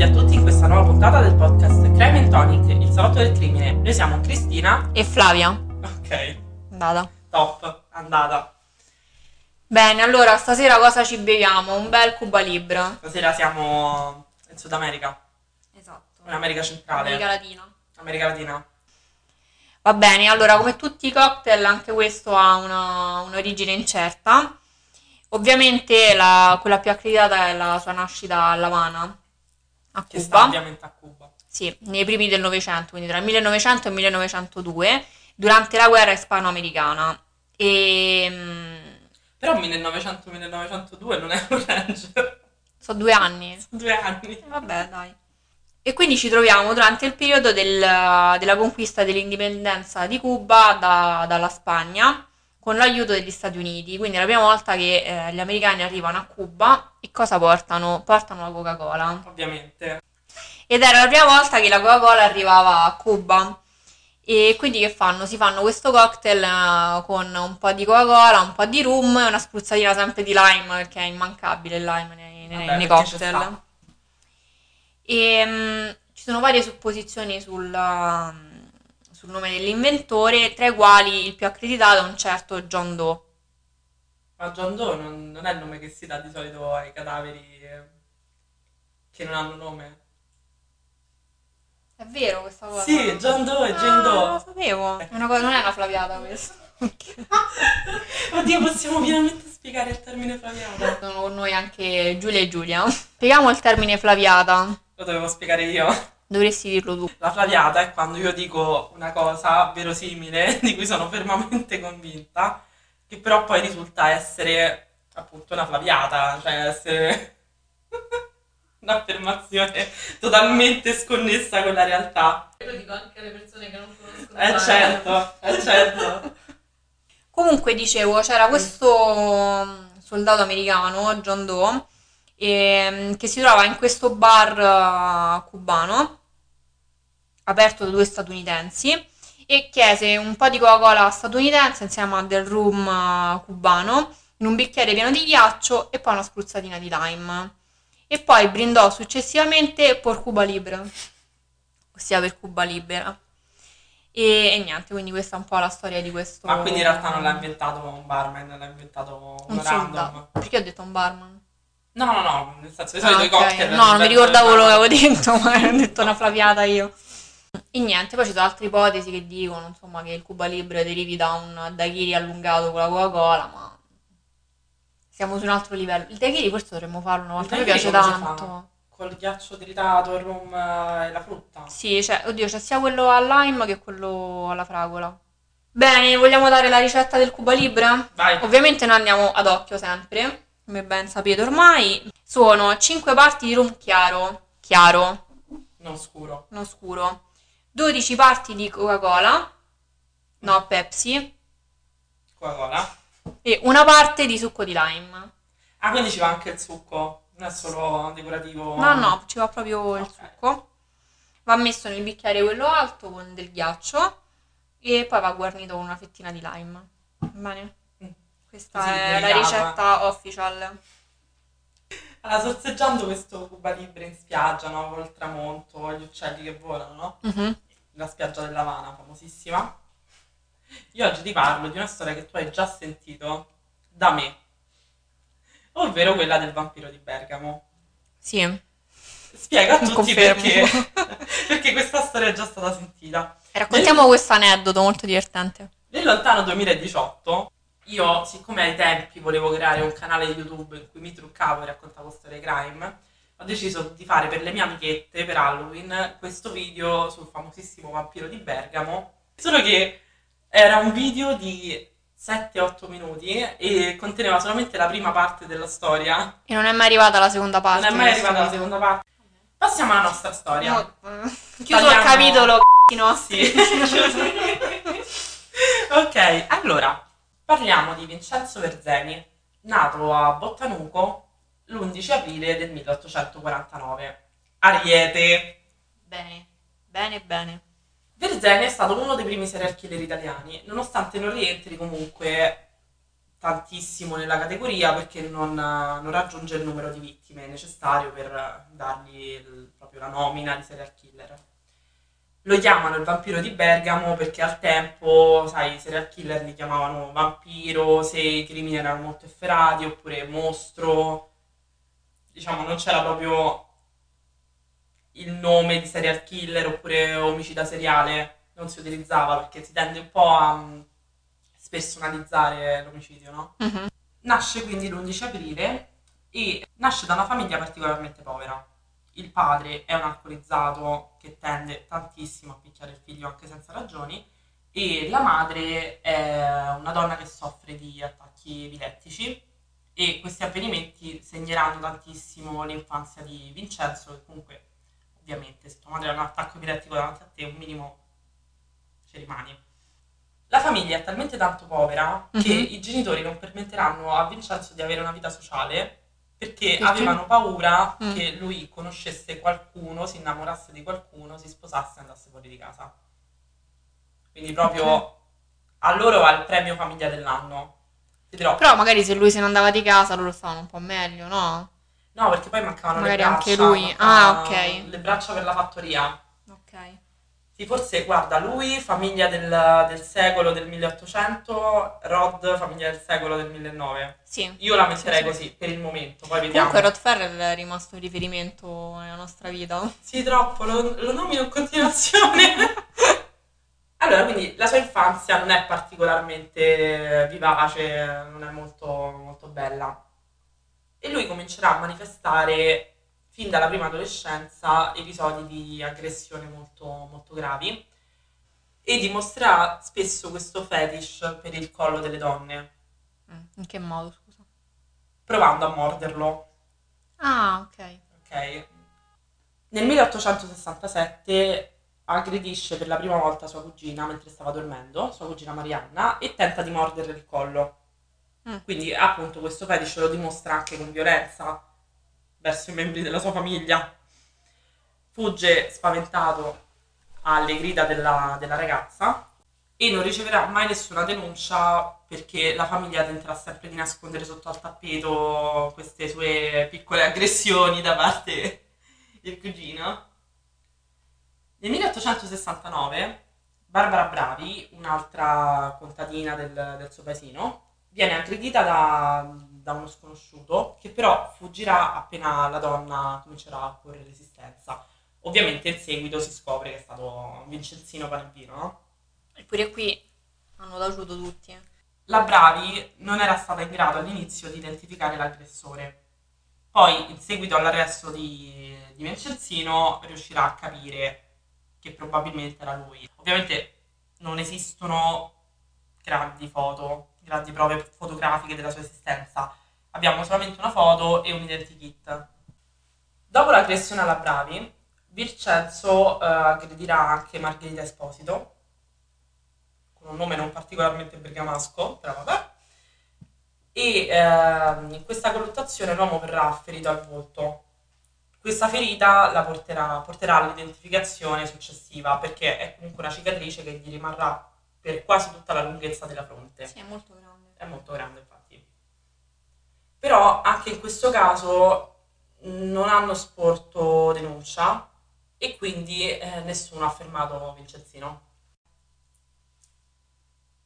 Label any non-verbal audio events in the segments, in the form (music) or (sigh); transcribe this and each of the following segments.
benvenuti a tutti in questa nuova puntata del podcast Crime and Tonic, il salotto del crimine. Noi siamo Cristina. E Flavia. Ok, Andata. top, andata. Bene, allora stasera cosa ci beviamo? Un bel Cuba Libra. Stasera siamo in Sud America, Esatto. in America centrale, America Latina. America Latina. Va bene, allora come tutti i cocktail anche questo ha una- un'origine incerta. Ovviamente la- quella più accreditata è la sua nascita a La Habana, a Che sta ovviamente a Cuba. Sì, nei primi del Novecento, quindi tra il 1900 e il 1902, durante la guerra ispano-americana. E mm, Però 1900-1902 non è un range, sono due anni. due anni. Eh, Vabbè, dai. E quindi ci troviamo durante il periodo del- della conquista dell'indipendenza di Cuba da- dalla Spagna con l'aiuto degli Stati Uniti. Quindi è la prima volta che eh, gli americani arrivano a Cuba e cosa portano? Portano la Coca-Cola. Ovviamente. Ed era la prima volta che la Coca-Cola arrivava a Cuba. E quindi che fanno? Si fanno questo cocktail eh, con un po' di Coca-Cola, un po' di rum e una spruzzatina sempre di lime, perché è immancabile il lime nei, nei- Vabbè, nei cocktail. E mm, ci sono varie supposizioni sul, mm, sul nome dell'inventore, tra i quali il più accreditato è un certo John Doe. Ma John Doe non, non è il nome che si dà di solito ai cadaveri eh, che non hanno nome. È vero questa cosa? Sì, John Doe e Jane Ah, non lo Doe. sapevo. È una cosa, non è una flaviata questa. (laughs) Oddio, possiamo finalmente spiegare il termine flaviata. Sono con noi anche Giulia e Giulia. Spieghiamo il termine flaviata. Lo dovevo spiegare io. Dovresti dirlo tu. La flaviata è quando io dico una cosa verosimile, (laughs) di cui sono fermamente convinta, che però poi risulta essere appunto una flaviata, cioè essere (laughs) un'affermazione totalmente sconnessa con la realtà. Lo dico anche alle persone che non conoscono. Eh certo, eh certo. (laughs) Comunque dicevo, c'era questo mm, soldato americano, John Doe, ehm, che si trova in questo bar eh, cubano, aperto da due statunitensi, e chiese un po' di Coca-Cola statunitense insieme a del rum eh, cubano, in un bicchiere pieno di ghiaccio e poi una spruzzatina di lime. E poi brindò successivamente por Cuba Libre, ossia per Cuba Libera. E, e niente, quindi questa è un po' la storia di questo. Ma quindi in realtà non l'ha inventato un barman, l'ha inventato un, un random. Perché ho detto un barman? No, no, no, nel senso di Ah, solito i ok. cocktail... No, non mi ricordavo quello che avevo detto, ma (laughs) ho detto una flaviata io. E niente, poi ci sono altre ipotesi che dicono, insomma, che il Cuba Libre derivi da un daiquiri allungato con la Coca-Cola, ma siamo su un altro livello. Il daiquiri forse dovremmo farlo una volta, mi piace tanto. Col ghiaccio tritato, il rum eh, e la frutta. Sì, cioè, oddio, c'è sia quello al lime che quello alla fragola. Bene, vogliamo dare la ricetta del Cuba Libre? Vai. Ovviamente noi andiamo ad occhio sempre, come ben sapete ormai. Sono 5 parti di rum chiaro, chiaro, Non scuro. non scuro. 12 parti di Coca-Cola, no Pepsi, Coca-Cola. e una parte di succo di lime. Ah, quindi ci va anche il succo, non è solo decorativo. No, no, ci va proprio il Ok. succo. Va messo nel bicchiere quello alto con del ghiaccio e poi va guarnito con una fettina di lime. Bene? Mm. Questa Così, è la delicata. ricetta official. Allora, sorseggiando questo Cuba Libre in spiaggia, no? Col tramonto, gli uccelli che volano, no? Mhm. La spiaggia dell'Havana, famosissima. Io oggi ti parlo di una storia che tu hai già sentito da me, ovvero quella del vampiro di Bergamo. Sì, Spiega a tutti Confermo. perché, (laughs) perché questa storia è già stata sentita. raccontiamo questo aneddoto molto divertente. Nel lontano 2018, io, siccome ai tempi volevo creare un canale YouTube in cui mi truccavo e raccontavo storie crime, ho deciso di fare per le mie amichette per Halloween questo video sul famosissimo vampiro di Bergamo. Solo che era un video di 7-8 minuti e conteneva solamente la prima parte della storia. E non è mai arrivata la seconda parte. Non è mai arrivata la seconda parte. Passiamo alla nostra storia. No, eh, Chiuso il Parliamo- capitolo, (laughs) c***i nostri. Sì. (laughs) ok, allora parliamo di Vincenzo Verzeni, nato a Bottanuco l'11 aprile del 1849. Ariete. Bene, bene, bene. Verzeni è stato uno dei primi serial killer italiani, nonostante non rientri comunque tantissimo nella categoria perché non, non raggiunge il numero di vittime necessario per dargli il- proprio la nomina di serial killer. Lo chiamano il vampiro di Bergamo perché al tempo, sai, i serial killer li chiamavano vampiro se i crimini erano molto efferati oppure mostro. Diciamo, non c'era proprio il nome di serial killer oppure omicida seriale, non si utilizzava perché si tende un po' a mm, spersonalizzare l'omicidio, no? Mhm. Nasce quindi l'11 aprile e nasce da una famiglia particolarmente povera. Il padre è un alcolizzato che tende tantissimo a picchiare il figlio anche senza ragioni e la madre è una donna che soffre di attacchi epilettici e questi avvenimenti segneranno tantissimo l'infanzia di Vincenzo che comunque ovviamente se tua madre ha un attacco epilettico davanti a te un minimo ci rimani. La famiglia è talmente tanto povera che Mhm. i genitori non permetteranno a Vincenzo di avere una vita sociale perché, Perché? avevano paura Mm. che lui conoscesse qualcuno, si innamorasse di qualcuno, si sposasse e andasse fuori di casa. Quindi proprio Ok. a loro va il premio famiglia dell'anno. Ti dirò, Però magari se lui se ne andava di casa loro stavano un po' meglio, no? no, perché poi mancavano Magari le braccia. anche lui. Ah, ok. Le braccia per la fattoria. Ok. Sì, forse, guarda, lui, famiglia del, del secolo del 1800, Rod, famiglia del secolo del 1900. Sì. Io la metterei Sì, sì. così, per il momento, poi vediamo. Comunque Rod Ferrell è rimasto un riferimento nella nostra vita. Sì, troppo, lo, lo nomino in continuazione. (laughs) allora, quindi la sua infanzia non è particolarmente vivace, non è molto, molto bella. E lui comincerà a manifestare fin dalla prima adolescenza episodi di aggressione molto, molto gravi e dimostrerà spesso questo fetish per il collo delle donne, Mm, In che modo, scusa? provando a morderlo. Ah, ok. Ok. Nel 1867 aggredisce per la prima volta sua cugina mentre stava dormendo, sua cugina Marianna, e tenta di morderle il collo. Mm. Quindi, appunto, questo fetish lo dimostra anche con violenza verso i membri della sua famiglia. Fugge spaventato alle grida della, della ragazza e non riceverà mai nessuna denuncia perché la famiglia tenterà sempre di nascondere sotto al tappeto queste sue piccole aggressioni da parte del cugino. Nel 1869 Barbara Bravi, un'altra contadina del, del suo paesino, viene aggredita da, da uno sconosciuto che però fuggirà appena la donna comincerà a porre resistenza. Ovviamente in seguito si scopre che è stato Vincenzino Panevino, no? Eppure qui hanno taciuto tutti. La Bravi non era stata in grado all'inizio di identificare l'aggressore. Poi, in seguito all'arresto di, di Vincenzino, riuscirà a capire che probabilmente era lui. Ovviamente non esistono grandi foto, grandi prove fotografiche della sua esistenza. Abbiamo solamente una foto e un identikit. Dopo l'aggressione alla Bravi, Vincenzo eh, aggredirà anche Margherita Esposito, con un nome non particolarmente bergamasco, però vabbè. E ehm, in questa colluttazione l'uomo verrà ferito al volto. Questa ferita la porterà, porterà all'identificazione successiva, perché è comunque una cicatrice che gli rimarrà per quasi tutta la lunghezza della fronte. Sì, è molto. È molto grande, infatti. Però anche in questo caso non hanno sporto denuncia e quindi eh, nessuno ha fermato Vincenzino.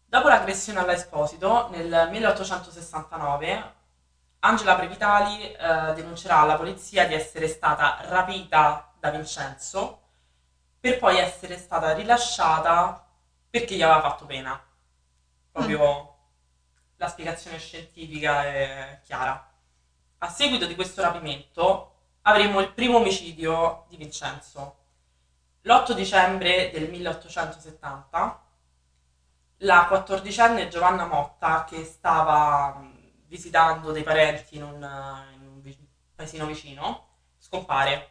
Dopo l'aggressione all'Esposito, nel 1869, Angela Previtali eh, denuncerà alla polizia di essere stata rapita da Vincenzo per poi essere stata rilasciata perché gli aveva fatto pena. Proprio la spiegazione scientifica è chiara. A seguito di questo rapimento avremo il primo omicidio di Vincenzo. L'8 dicembre del 1870 la quattordicenne Giovanna Motta, che stava mh, visitando dei parenti in un, in un paesino vicino, scompare.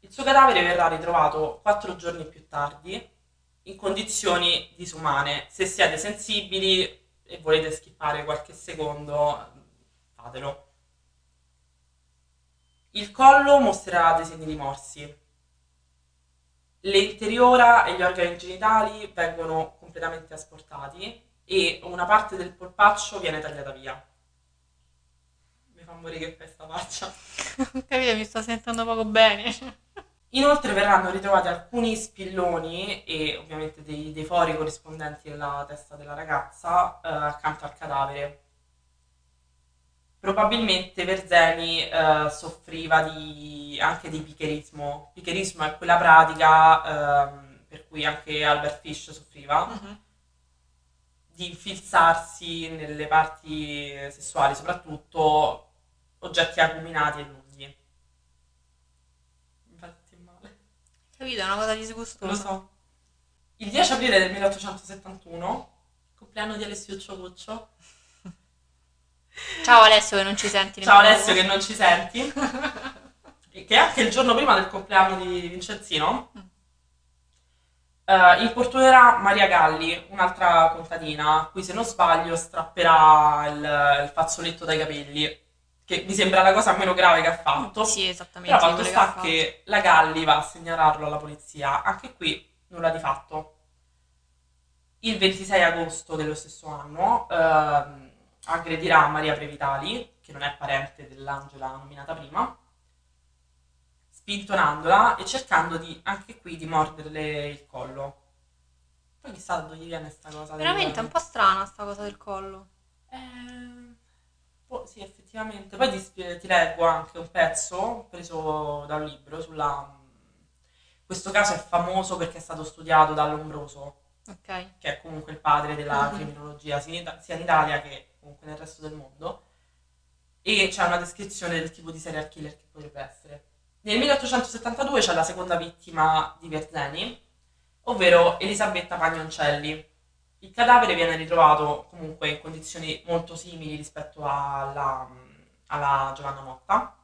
Il suo cadavere verrà ritrovato quattro giorni più tardi in condizioni disumane. Se siete sensibili e volete skippare qualche secondo, fatelo. Il collo mostrerà dei segni di morsi. Le e gli organi genitali vengono completamente asportati e una parte del polpaccio viene tagliata via. Mi fa morire che questa faccia. (laughs) Capito, mi sto sentendo poco bene. Inoltre verranno ritrovati alcuni spilloni e ovviamente dei, dei fori corrispondenti alla testa della ragazza eh, accanto al cadavere. Probabilmente Verzeni eh, soffriva di, anche di picherismo. Picherismo è quella pratica ehm, per cui anche Albert Fish soffriva Mhm. di infilzarsi nelle parti sessuali, soprattutto oggetti acuminati e nudi. Infatti male. Capito, è una cosa Lo disgustosa. so. Il 10 aprile del 1871, compleanno di Alessio Ciococcio. (laughs) Ciao Alessio che non ci senti Ciao Alessio che non ci senti. (laughs) E che è anche il giorno prima del compleanno di Vincenzino. Mm. eh, importunerà Maria Galli, un'altra contadina, a cui se non sbaglio strapperà il, il fazzoletto dai capelli, che mi sembra la cosa meno grave che ha fatto. Sì, esattamente. Però fatto sta fatto. che la Galli va a segnalarlo alla polizia, anche qui nulla di fatto. Il 26 agosto dello stesso anno ehm, aggredirà Maria Previtali, che non è parente dell'Angela nominata prima, spintonandola e cercando di, anche qui di morderle il collo. Poi chissà da dove gli viene sta cosa. del- Veramente è un po' strana sta cosa del collo. eh, boh, sì, effettivamente. Poi ti, ti leggo anche un pezzo preso da un libro sulla... Questo caso è famoso perché è stato studiato da Lombroso, Ok. che è comunque il padre della (laughs) criminologia sia in, Ita- sia in Italia che comunque nel resto del mondo. E c'è una descrizione del tipo di serial killer che potrebbe essere. Nel 1872 c'è la seconda vittima di Verzeni, ovvero Elisabetta Pagnoncelli. Il cadavere viene ritrovato comunque in condizioni molto simili rispetto alla, alla Giovanna Motta,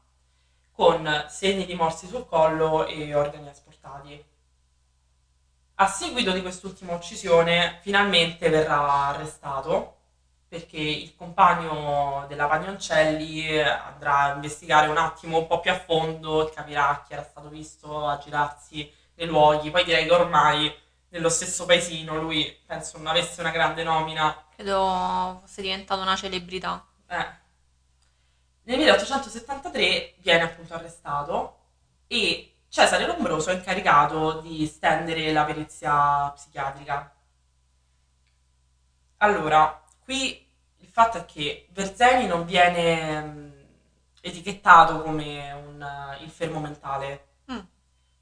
con segni di morsi sul collo e organi asportati. A seguito di quest'ultima uccisione, finalmente verrà arrestato perché il compagno della Pagnoncelli andrà a investigare un attimo un po' più a fondo capirà chi era stato visto aggirarsi nei luoghi. Poi direi che ormai nello stesso paesino lui penso non avesse una grande nomina. Credo fosse diventata una celebrità. Eh. Nel 1873 viene appunto arrestato e Cesare Lombroso è incaricato di stendere la perizia psichiatrica. Allora, qui il fatto è che Verzeni non viene mh, etichettato come un eh, infermo mentale, Mm.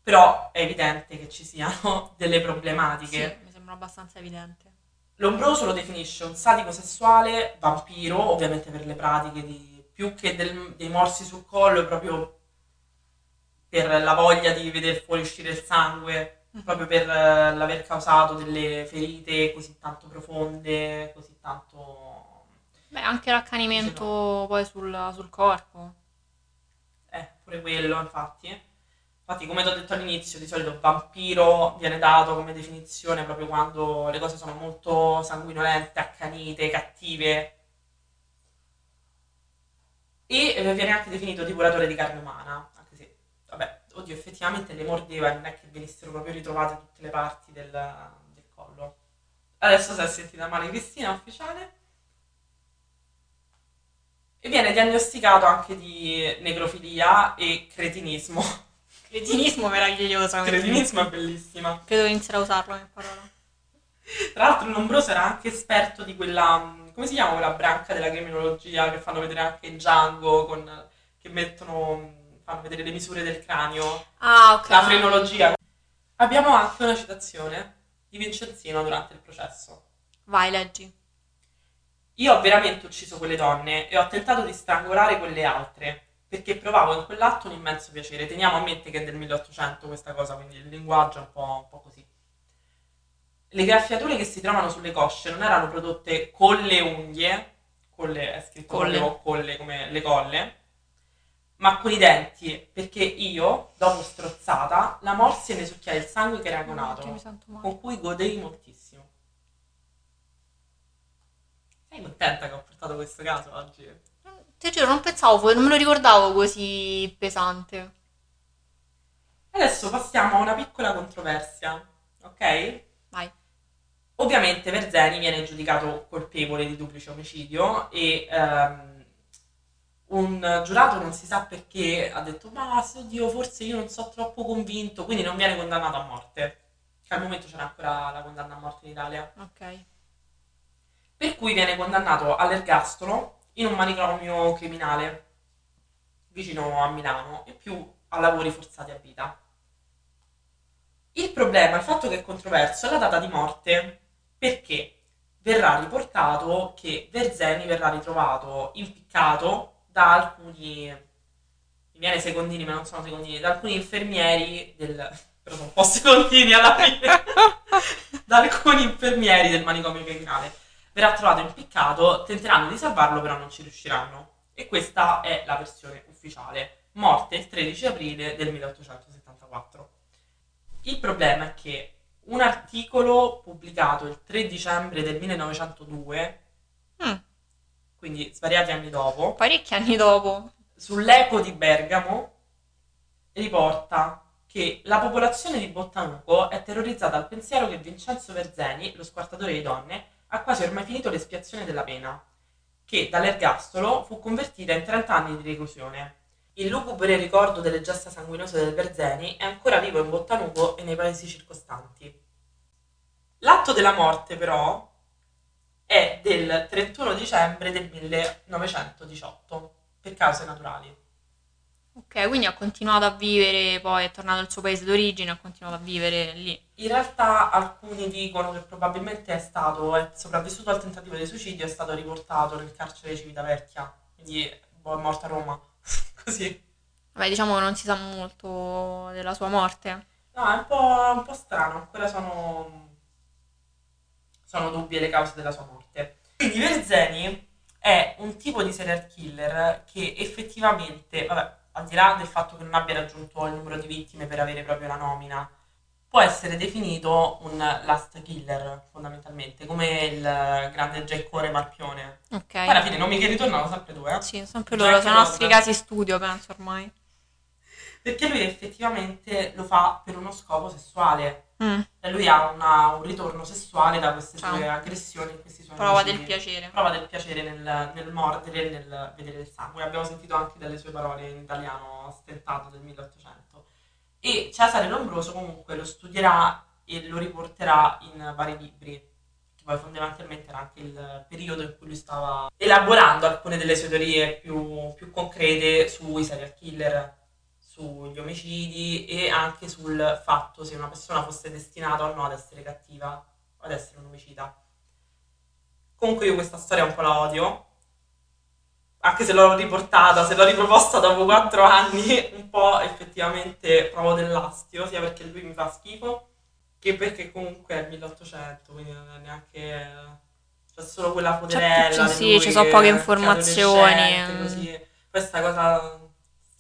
Però è evidente che ci siano (laughs) delle Sì, problematiche. mi sembra abbastanza evidente. Lombroso lo definisce un sadico sessuale, vampiro, ovviamente per le pratiche di, più che del- dei morsi sul collo, proprio per la voglia di vedere fuoriuscire il sangue, Mhm. proprio per eh, l'aver causato delle ferite così tanto profonde, così tanto... Beh, anche l'accanimento poi sul, sul corpo. Eh, pure quello, infatti. Infatti, come ti ho detto all'inizio, di solito vampiro viene dato come definizione proprio quando le cose sono molto sanguinolente, accanite, cattive. E eh, viene anche definito divoratore di carne umana, anche se, vabbè, oddio, effettivamente le mordeva non è che venissero proprio ritrovate tutte le parti del, del collo. Adesso si è sentita male Cristina, ufficiale. E viene diagnosticato anche di necrofilia e cretinismo. Cretinismo meraviglioso. cretinismo è bellissima. Credo che inizierò a usarlo come parola. Tra l'altro Lombroso era anche esperto di quella, mh, come si chiama quella branca della criminologia che fanno vedere anche in Django, con, che mettono, mh, fanno vedere le misure del cranio, Ah, ok. la frenologia. Abbiamo anche una citazione di Vincenzino durante il processo. Vai, leggi. Io ho veramente ucciso quelle donne e ho tentato di strangolare quelle altre, perché provavo in quell'atto un immenso piacere. Teniamo a mente che è del 1800 questa cosa, quindi il linguaggio è un po', un po' così. Le graffiature che si trovano sulle cosce non erano prodotte con le unghie, con le, è scritto Colle. proprio colle come le colle, ma con i denti, perché io, dopo strozzata, la morsi e ne succhiai il sangue che era agonato, male. con cui godei moltissimo. Sei contenta che ho portato questo caso oggi? Ti giuro, non pensavo, non me lo ricordavo così pesante. Adesso passiamo a una piccola controversia, ok? Vai. Ovviamente Verzeni viene giudicato colpevole di duplice omicidio e ehm, un giurato non si sa perché ha detto ma oddio forse io non sono troppo convinto, quindi non viene condannato a morte. Che al momento c'era ancora la condanna a morte in Italia. Ok. Per cui viene condannato all'ergastolo in un manicomio criminale vicino a Milano e più a lavori forzati a vita. Il problema, il fatto che è controverso, è la data di morte, perché verrà riportato che Verzeni verrà ritrovato impiccato da alcuni, mi viene secondini ma non sono secondini, da alcuni infermieri del, (laughs) però sono un po' secondini alla fine, (laughs) da alcuni infermieri del manicomio criminale. Verrà trovato impiccato, tenteranno di salvarlo però non ci riusciranno. E questa è la versione ufficiale. Morte il 13 aprile del 1874. Il problema è che un articolo pubblicato il 3 dicembre del 1902, Mm, quindi svariati anni dopo, parecchi anni dopo. sull'Eco di Bergamo riporta che la popolazione di Bottanuco è terrorizzata al pensiero che Vincenzo Verzeni, lo squartatore di donne, ha quasi ormai finito l'espiazione della pena, che dall'ergastolo fu convertita in 30 anni di reclusione. Il lugubre ricordo delle gesta sanguinose del Verzeni è ancora vivo in Bottanuco e nei paesi circostanti. L'atto della morte, però, è del 31 dicembre del 1918, per cause naturali. Ok, quindi ha continuato a vivere, poi è tornato al suo paese d'origine, ha continuato a vivere lì. In realtà alcuni dicono che probabilmente è stato, è sopravvissuto al tentativo di suicidio, è stato riportato nel carcere di Civitavecchia, quindi boh, è morto a Roma, (laughs) così. Vabbè, diciamo che non si sa molto della sua morte. No, è un po', un po' strano, ancora sono, sono dubbie le cause della sua morte. Quindi Verzeni è un tipo di serial killer che effettivamente, vabbè, al di là del fatto che non abbia raggiunto il numero di vittime per avere proprio la nomina, può essere definito un last killer, fondamentalmente, come il grande Giaccone Marpione. Ok. Poi alla fine i nomi che ritornano sempre due, eh? Sì, sempre loro, sono i nostri casi studio, penso ormai. Perché lui effettivamente lo fa per uno scopo sessuale. Mm, E lui ha una- un ritorno sessuale da queste sue Ah. aggressioni, questi suoi prova omicidi. del piacere. Prova del piacere nel, nel mordere e nel vedere il sangue. Abbiamo sentito anche dalle sue parole in italiano stentato del 1800. E Cesare Lombroso comunque lo studierà e lo riporterà in vari libri. Che poi fondamentalmente era anche il periodo in cui lui stava elaborando alcune delle sue teorie più, più concrete sui serial killer, sugli omicidi e anche sul fatto se una persona fosse destinata o no ad essere cattiva o ad essere un omicida. Comunque io questa storia un po' la odio, anche se l'ho riportata, se l'ho riproposta dopo quattro anni, (laughs) un po' effettivamente provo dell'astio, sia perché lui mi fa schifo, che perché comunque è 1800, quindi non è neanche... C'è solo quella C'è- di sì, ci sono che- poche informazioni, mm. Così. Questa cosa,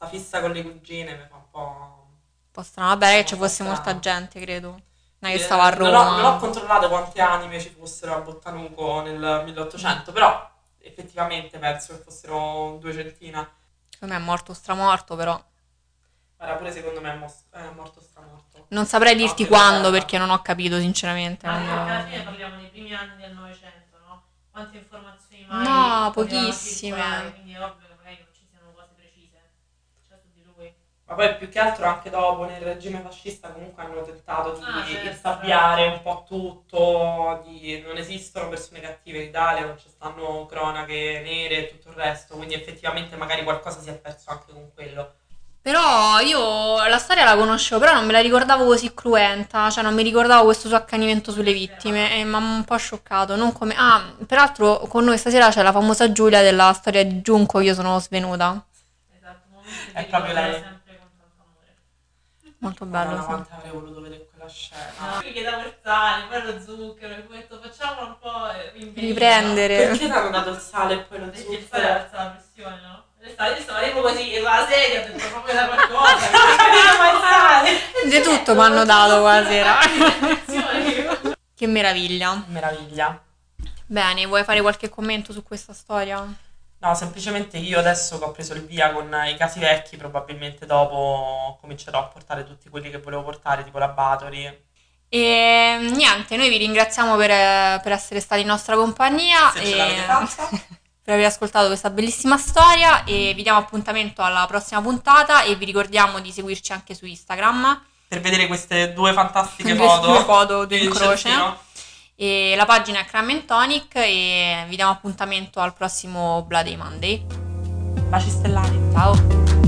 sta fissa con le cugine mi fa un po'... Un po' strano. Vabbè, che ci fosse molta strano. gente, credo. Non è che Eh, stava a Non ho, non ho Roma. controllato quante anime ci fossero a Bottanuco nel 1800, però effettivamente penso che fossero due centina. Secondo me è morto stramorto, però. Guarda, pure secondo me è, mos- è morto stramorto. Non saprei dirti che quando perché non ho capito, sinceramente. Ma anche alla fine parliamo dei primi anni del Novecento, no? Quante informazioni mai No, pochissime. Quindi è ovvio che magari non ci siano cose precise. Cioè su di lui. Ma poi più che altro anche dopo nel regime fascista comunque hanno tentato di Ah, certo, insabbiare un po' tutto, di non esistono persone cattive in Italia, non ci stanno cronache nere e tutto il resto, quindi effettivamente magari qualcosa si è perso anche con quello. Però io la storia la conoscevo, però non me la ricordavo così cruenta, cioè non mi ricordavo questo suo accanimento sulle vittime e mi ha un po' scioccato. Non come... Ah, peraltro con noi stasera c'è la famosa Giulia della storia di Giunco, io sono svenuta. Esatto, È proprio lei. sempre con tanto amore. Molto bello, sì. quanto avrei voluto vedere quella scena. No, io chiedevo il sale, poi lo zucchero, e poi ho detto facciamolo un po' rinvenire, Riprendere. Perché ti hanno dato il sale e poi lo no? Perché il sale zucchero? alza la pressione, no? Io stavo, tipo così, sulla sedia, ho detto proprio da qualcosa, perché. (laughs) Di tutto mi hanno dato quella sera. (laughs) Che meraviglia. Meraviglia. Bene, vuoi fare qualche commento su questa storia? No, semplicemente io adesso che ho preso il via con i casi vecchi, probabilmente dopo comincerò a portare tutti quelli che volevo portare, tipo la Batory. E niente, noi vi ringraziamo per, per essere stati in nostra compagnia Se e (laughs) per aver ascoltato questa bellissima storia e vi diamo appuntamento alla prossima puntata e vi ricordiamo di seguirci anche su Instagram Per vedere queste due fantastiche foto. foto, di in croce. Celsino. E la pagina è Crime Tonic e vi diamo appuntamento al prossimo Bloody Monday. Baci stellari. Ciao!